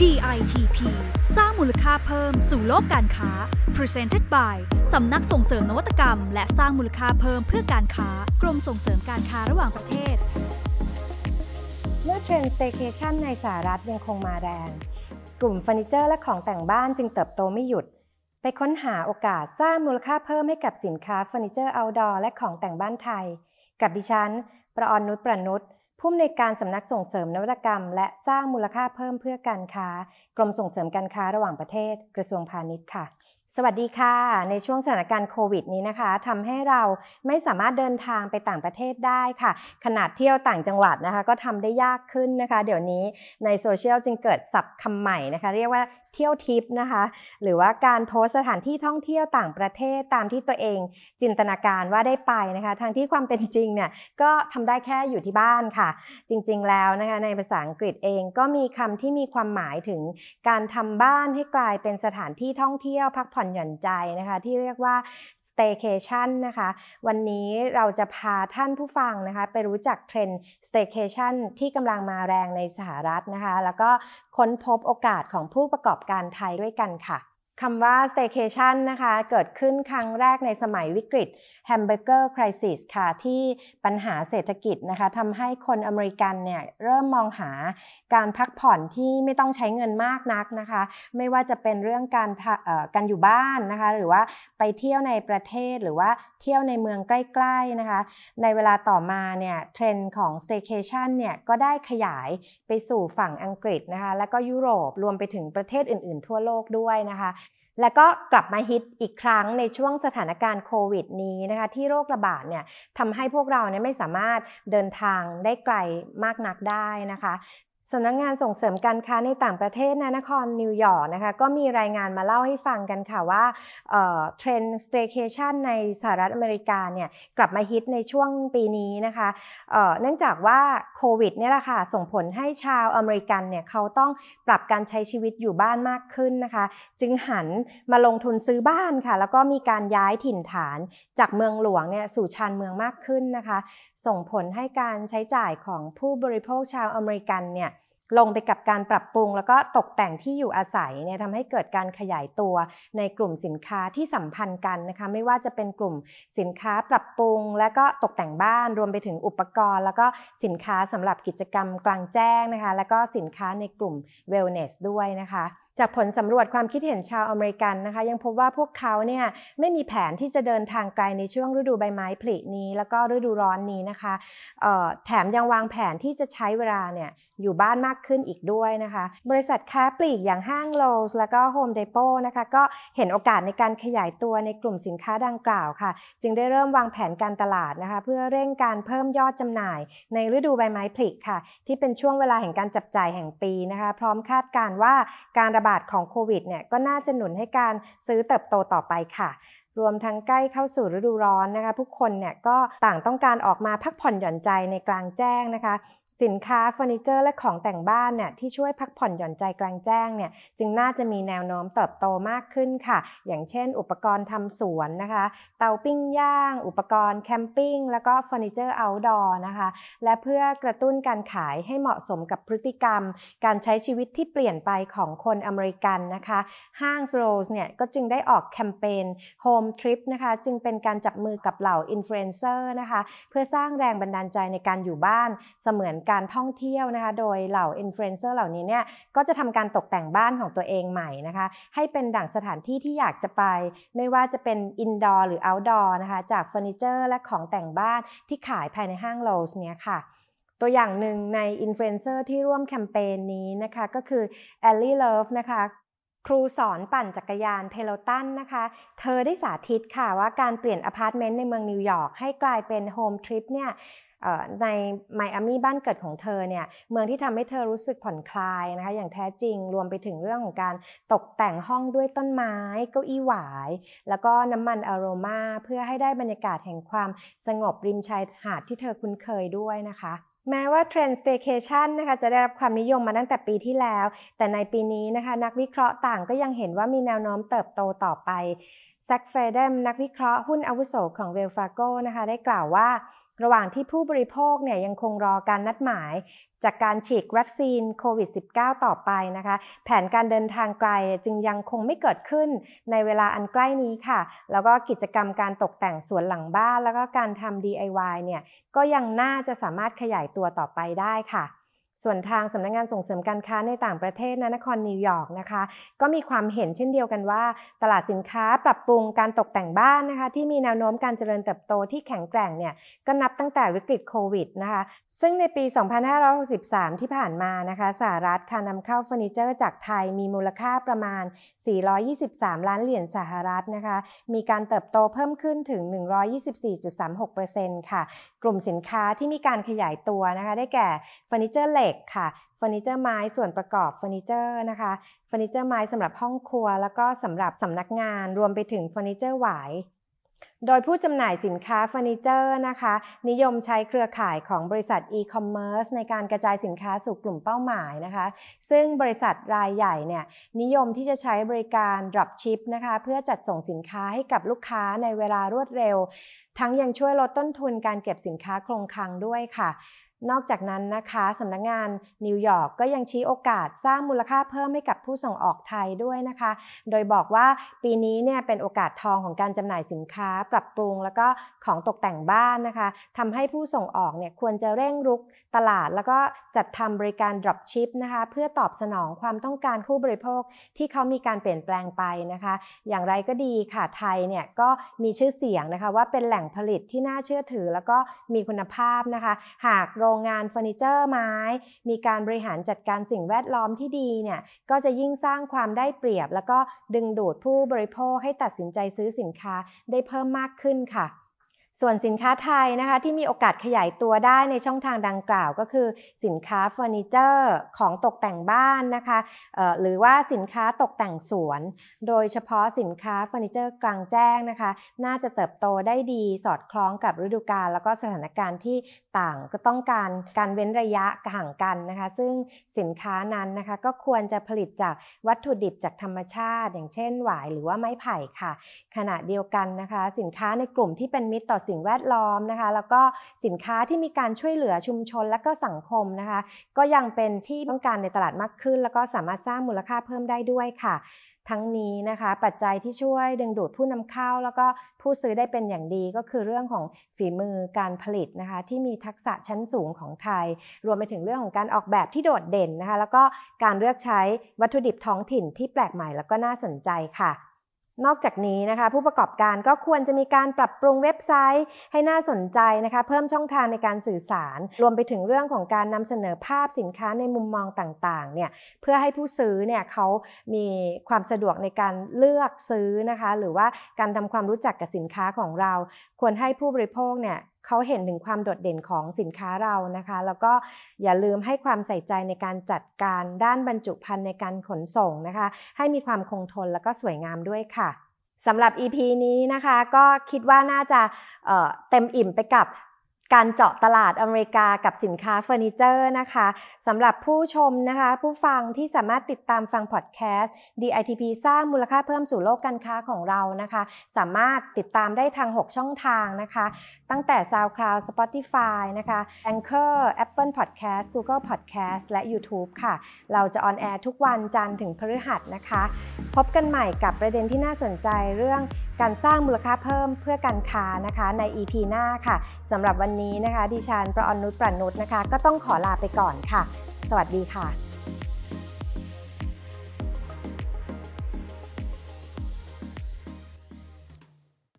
DITP สร้างมูลค่าเพิ่มสู่โลกการค้า Presented by สำนักส่งเสริมนวัตกรรม และสร้างมูลค่าเพิ่มเพื่อการค้ากรมส่งเสริมการค้าระหว่างประเทศ เมื่อเทรนด์ Staycation ในสหรัฐยังคงมาแรง กลุ่มเฟอร์นิเจอร์และของแต่งบ้านจึงเติบโตไม่หยุด ไปค้นหาโอกาสสร้างมูลค่าเพิ่มให้กับสินค้าเฟอร์นิเจอร์ outdoor และของแต่งบ้านไทย กับดิฉัน ประออนนุชประนุษ ผู้อำนวยการสำนักส่งเสริมนวัตกรรม และสร้างมูลค่าเพิ่มเพื่อการค้า กรมส่งเสริมการค้าระหว่างประเทศ กระทรวงพาณิชย์ค่ะ สวัสดีค่ะ ในช่วงสถานการณ์โควิดนี้นะคะทำให้เราไม่สามารถเดินทางไปต่างประเทศได้ค่ะ ขนาดเที่ยวต่างจังหวัดนะคะ ก็ทำได้ยากขึ้นนะคะ เดี๋ยวนี้ในโซเชียลจึงเกิดศัพท์คำใหม่นะคะ เรียกว่าเที่ยวทิปนะคะ หรือว่าการโพสสถานที่ท่องเที่ยวต่างประเทศตามที่ตัวเองจินตนาการว่าได้ไปนะคะ ทางที่ความเป็นจริงเนี่ยก็ทำได้แค่อยู่ที่บ้านค่ะ จริงๆแล้วนะคะในภาษาอังกฤษเองก็มีคำที่มีความหมายถึงการทำบ้านให้กลายเป็นสถานที่ท่องเที่ยวพักผ่อนหย่อนใจนะคะ ที่เรียกว่า staycation นะคะ วันนี้เราจะพาท่านผู้ฟังนะคะ ไปรู้จักเทรนด์ staycation ที่กำลังมาแรงในสหรัฐนะคะ แล้วก็ค้นพบโอกาสของผู้ประกอบการไทยด้วยกันค่ะ คำว่า staycation นะคะ เกิดขึ้นครั้งแรกในสมัยวิกฤต hamburger crisis ค่ะ ที่ปัญหาเศรษฐกิจนะคะทำให้คนอเมริกันเนี่ยเริ่มมองหาการพักผ่อนที่ไม่ต้องใช้เงินมากนักนะคะ ไม่ว่าจะเป็นเรื่องการการอยู่บ้านนะคะ หรือว่าไปเที่ยวในประเทศหรือว่าเที่ยวในเมืองใกล้ ๆนะคะ ในเวลาต่อมาเนี่ยเทรนด์ของ staycation เนี่ยก็ได้ขยายไปสู่ฝั่งอังกฤษนะคะ แล้วก็ยุโรปรวมไปถึงประเทศอื่น ๆ ทั่วโลกด้วยนะคะแล้วก็กลับมาฮิตอีกครั้งในช่วงสถานการณ์โควิดนี้นะคะที่โรคระบาดเนี่ยทำให้พวกเราเนี่ยไม่สามารถเดินทางได้ไกลมากนักได้นะคะ สำนักงานส่งเสริมการค้าในต่างประเทศณ นครนิวยอร์กนะคะก็มีรายงานมาเล่าให้ฟังกันค่ะว่าเทรนด์ staycation ในสหรัฐอเมริกาเนี่ยกลับมาฮิตในช่วงปีนี้นะคะเนื่องจากว่าโควิดเนี่ยแหละค่ะส่งผลให้ชาวอเมริกันเนี่ยเขาต้องปรับการใช้ชีวิตอยู่บ้านมากขึ้นนะคะ จึงหันมาลงทุนซื้อบ้านค่ะ แล้วก็มีการย้ายถิ่นฐานจากเมืองหลวงเนี่ยสู่ชานเมืองมากขึ้นนะคะ ส่งผลให้การใช้จ่ายของผู้บริโภคชาวอเมริกันเนี่ย ลงไปกับการปรับปรุง แล้วก็ตกแต่งที่อยู่อาศัยเนี่ยทำให้เกิดการขยายตัวในกลุ่มสินค้าที่สัมพันธ์กันนะคะ ไม่ว่าจะเป็นกลุ่มสินค้าปรับปรุง และก็ตกแต่งบ้านรวมไปถึงอุปกรณ์ แล้วก็สินค้าสำหรับกิจกรรมกลางแจ้งนะคะ แล้วก็สินค้าในกลุ่ม wellness ด้วยนะคะ จากผลสำรวจความคิดเห็นชาวอเมริกันนะคะ ยังพบว่าพวกเขาเนี่ยไม่มีแผนที่จะเดินทางไกลในช่วงฤดูใบไม้ผลินี้ แล้วก็ฤดูร้อนนี้นะคะแถมยังวางแผนที่จะใช้เวลาเนี่ยอยู่บ้านมากขึ้นอีกด้วยนะคะ บริษัทค้าปลีกอย่างห้าง Lowe's แล้วก็ Home Depotนะคะก็เห็นโอกาสในการขยายตัวในกลุ่มสินค้าดังกล่าวค่ะ จึงได้เริ่มวางแผนการตลาดนะคะ เพื่อเร่งการเพิ่มยอดจำหน่าย ในฤดูใบไม้ผลิค่ะ ที่เป็นช่วงเวลาแห่งการจับจ่ายแห่งปีนะคะ พร้อมคาดการว่าการระบาดของโควิดเนี่ยก็น่าจะหนุนให้การซื้อเติบโตต่อไปค่ะ รวมทั้งใกล้เข้าสู่ฤดูร้อนนะคะผู้คนเนี่ยก็ต่างต้องการออกมาพักผ่อนหย่อนใจในกลางแจ้งนะคะ สินค้าเฟอร์นิเจอร์และของแต่งบ้านเนี่ยที่ช่วยพักผ่อนหย่อนใจกลางแจ้งเนี่ยจึงน่าจะมีแนวโน้มเติบโตมากขึ้นค่ะ อย่างเช่น อุปกรณ์ทำสวนนะคะ เตาปิ้งย่าง อุปกรณ์แคมปิ้งแล้วก็เฟอร์นิเจอร์ outdoor นะคะ และเพื่อกระตุ้นการขายให้เหมาะสมกับพฤติกรรม การใช้ชีวิตที่เปลี่ยนไปของคนอเมริกันนะคะ ห้าง Lowe's เนี่ยก็จึงได้ออกแคมเปญ Home Trip นะคะจึงเป็นการจับมือกับเหล่าอินฟลูเอนเซอร์นะคะเพื่อสร้างแรงบันดาลใจในการอยู่บ้านเสมือนการท่องเที่ยวนะคะโดยเหล่าอินฟลูเอนเซอร์เหล่านี้เนี่ยก็จะทำการตกแต่งบ้านของตัวเองใหม่นะคะให้เป็นดั่งสถานที่ที่อยากจะไป ไม่ว่าจะเป็น indoor หรือ outdoor นะคะจากเฟอร์นิเจอร์และของแต่งบ้านที่ขายภายในห้าง Lowe's เนี่ยค่ะตัวอย่างหนึ่งในอินฟลูเอนเซอร์ที่ร่วมแคมเปญนี้นะคะก็คือ Ally Love นะคะ ครูสอนปั่นจักรยาน Peloton นะคะ เธอได้สาธิตค่ะว่าการเปลี่ยนอพาร์ตเมนต์ในเมืองนิวยอร์กให้กลายเป็น home trip เนี่ยในไมอามี่บ้านเกิดของเธอเนี่ยเมืองที่ทำให้เธอรู้สึกผ่อนคลายนะคะอย่างแท้จริงรวมไปถึงเรื่องของการตกแต่งห้องด้วยต้นไม้ เก้าอี้หวาย แล้วก็น้ำมันอโรมาเพื่อให้ได้บรรยากาศแห่งความสงบริมชายหาดที่เธอคุ้นเคยด้วยนะคะ แม้ว่าเทรนด์สเต y c a t i o n นะคะจะได้รับความนิยมมาตั้งแต่ปีที่แล้ว แต่ในปีนี้นะคะนักวิเคราะห์ต่างก็ยังเห็นว่ามีแนวโน้มเติบโตต่อไป Zach Fadem นักวิเคราะห์หุ้นอาวุโสของ Wells Fargoนะคะได้กล่าวว่า ระหว่างที่ผู้บริโภคเนี่ยยังคงรอการนัดหมาย จากการฉีดวัคซีนโควิด -19 ต่อไปนะคะ แผนการเดินทางไกลจึงยังคงไม่เกิดขึ้นในเวลาอันใกล้นี้ค่ะ แล้วก็กิจกรรมการตกแต่งสวนหลังบ้าน แล้วก็การทำ DIY เนี่ยก็ยังน่าจะสามารถขยายตัวต่อไปได้ค่ะ ส่วนทางสำนักงานส่งเสริมการค้าในต่างประเทศ นครนิวยอร์กนะคะ ก็มีความเห็นเช่นเดียวกันว่า ตลาดสินค้าปรับปรุงการตกแต่งบ้านนะคะ ที่มีแนวโน้มการเจริญเติบโตที่แข็งแกร่งเนี่ยก็นับตั้งแต่วิกฤตโควิดนะคะ ซึ่งในปี 2563 ที่ผ่านมานะคะสหรัฐค่ะนำเข้าเฟอร์นิเจอร์จากไทยมีมูลค่าประมาณ 423 ล้านเหรียญสหรัฐนะคะ มีการเติบโตเพิ่มขึ้นถึง 124.36%ค่ะ กลุ่มสินค้าที่มีการขยายตัวนะคะ ได้แก่เฟอร์นิเจอร์เหล็กค่ะเฟอร์นิเจอร์ไม้ส่วนประกอบเฟอร์นิเจอร์นะคะเฟอร์นิเจอร์ไม้สำหรับห้องครัว แล้วก็สำหรับสำนักงานรวมไปถึงเฟอร์นิเจอร์หวายโดยผู้จำหน่ายสินค้าเฟอร์นิเจอร์นะคะ นิยมใช้เครือข่ายของบริษัทอีคอมเมิร์ซในการกระจายสินค้าสู่กลุ่มเป้าหมายนะคะ ซึ่งบริษัทรายใหญ่เนี่ยนิยมที่จะใช้บริการ drop ship นะคะเพื่อจัดส่งสินค้าให้กับลูกค้าในเวลารวดเร็ว ทั้งยังช่วยลดต้นทุนการเก็บสินค้าคงคลังด้วยค่ะ นอกจากนั้นนะคะสำนักงงานนิวยอร์กก็ยังชี้โอกาสสร้างมูลค่าเพิ่มให้กับผู้ส่งออกไทยด้วยนะคะ โดยบอกว่าปีนี้เนี่ยเป็นโอกาสทองของการจำหน่ายสินค้า ปรับปรุงแล้วก็ของตกแต่งบ้านนะคะทำให้ผู้ส่งออกเนี่ยควรจะเร่งรุกตลาด แล้วก็จัดทำบริการ drop ship นะคะเพื่อตอบสนองความต้องการผู้บริโภคที่เขามีการเปลี่ยนแปลงไปนะคะ อย่างไรก็ดีค่ะไทยเนี่ยก็มีชื่อเสียงนะคะว่าเป็นแหล่งผลิตที่น่าเชื่อถือ แล้วก็มีคุณภาพนะคะ หากโรงงานเฟอร์นิเจอร์ไม้ มีการบริหารจัดการสิ่งแวดล้อมที่ดีเนี่ยก็จะยิ่งสร้างความได้เปรียบ แล้วก็ดึงดูดผู้บริโภคให้ตัดสินใจซื้อสินค้าได้เพิ่มมากขึ้นค่ะ ส่วนสินค้าไทยนะคะที่มีโอกาสขยายตัวได้ในช่องทางดังกล่าวก็คือ สินค้าเฟอร์นิเจอร์ของตกแต่งบ้านนะคะหรือว่าสินค้าตกแต่งสวน โดยเฉพาะสินค้าเฟอร์นิเจอร์กลางแจ้งนะคะ น่าจะเติบโตได้ดีสอดคล้องกับฤดูกาลแล้วก็สถานการณ์ที่ต่างก็ต้องการการเว้นระยะห่างกันนะคะ ซึ่งสินค้านั้นนะคะก็ควรจะผลิตจากวัตถุดิบจากธรรมชาติ อย่างเช่นหวายหรือว่าไม้ไผ่ค่ะ ขณะเดียวกันนะคะ สินค้าในกลุ่มที่เป็นมิตรต่อสิ่งแวดล้อมนะคะ แล้วก็สินค้าที่มีการช่วยเหลือชุมชนและก็สังคมนะคะ ก็ยังเป็นที่ต้องการในตลาดมากขึ้น แล้วก็สามารถสร้างมูลค่าเพิ่มได้ด้วยค่ะ ทั้งนี้นะคะ ปัจจัยที่ช่วยดึงดูดผู้นำเข้า แล้วก็ผู้ซื้อได้เป็นอย่างดีก็คือเรื่องของฝีมือการผลิตนะคะ ที่มีทักษะชั้นสูงของไทย รวมไปถึงเรื่องของการออกแบบที่โดดเด่นนะคะ แล้วก็การเลือกใช้วัตถุดิบท้องถิ่นที่แปลกใหม่แล้วก็น่าสนใจค่ะ นอกจากนี้นะคะ ผู้ประกอบการก็ควรจะมีการปรับปรุงเว็บไซต์ให้น่าสนใจนะคะ เพิ่มช่องทางในการสื่อสาร รวมไปถึงเรื่องของการนำเสนอภาพสินค้าในมุมมองต่างๆเนี่ยเพื่อให้ผู้ซื้อเนี่ยเขามีความสะดวกในการเลือกซื้อนะคะ หรือว่าการทำความรู้จักกับสินค้าของเรา ควรให้ผู้บริโภคเนี่ย เขาเห็นถึงความโดดเด่นของสินค้าเรานะคะ แล้วก็อย่าลืมให้ความใส่ใจในการจัดการด้านบรรจุภัณฑ์ในการขนส่งนะคะ ให้มีความคงทนแล้วก็สวยงามด้วยค่ะสำหรับ EP นี้นะคะก็คิดว่าน่าจะเเต็มอิ่มไปกับ การเจาะตลาดอเมริกากับสินค้าเฟอร์นิเจอร์นะคะสำหรับผู้ชมนะคะ ผู้ฟังที่สามารถติดตามฟังพอดแคสต์ DITP สร้างมูลค่าเพิ่มสู่โลกการค้าของเรานะคะ สามารถติดตามได้ทาง 6 ช่องทางนะคะ ตั้งแต่ SoundCloud Spotify นะคะ Anchor Apple Podcast Google Podcast และ YouTube ค่ะ เราจะ on air ทุกวันจันทร์ถึงพฤหัสนะคะ พบกันใหม่กับประเด็นที่น่าสนใจเรื่องการสร้างมูลค่าเพิ่มเพื่อการค้านะคะใน EP หน้าค่ะสำหรับวันนี้นะคะ ดิฉันประอนุชประนุชนะคะ ก็ต้องขอลาไปก่อนค่ะ สวัสดีค่ะ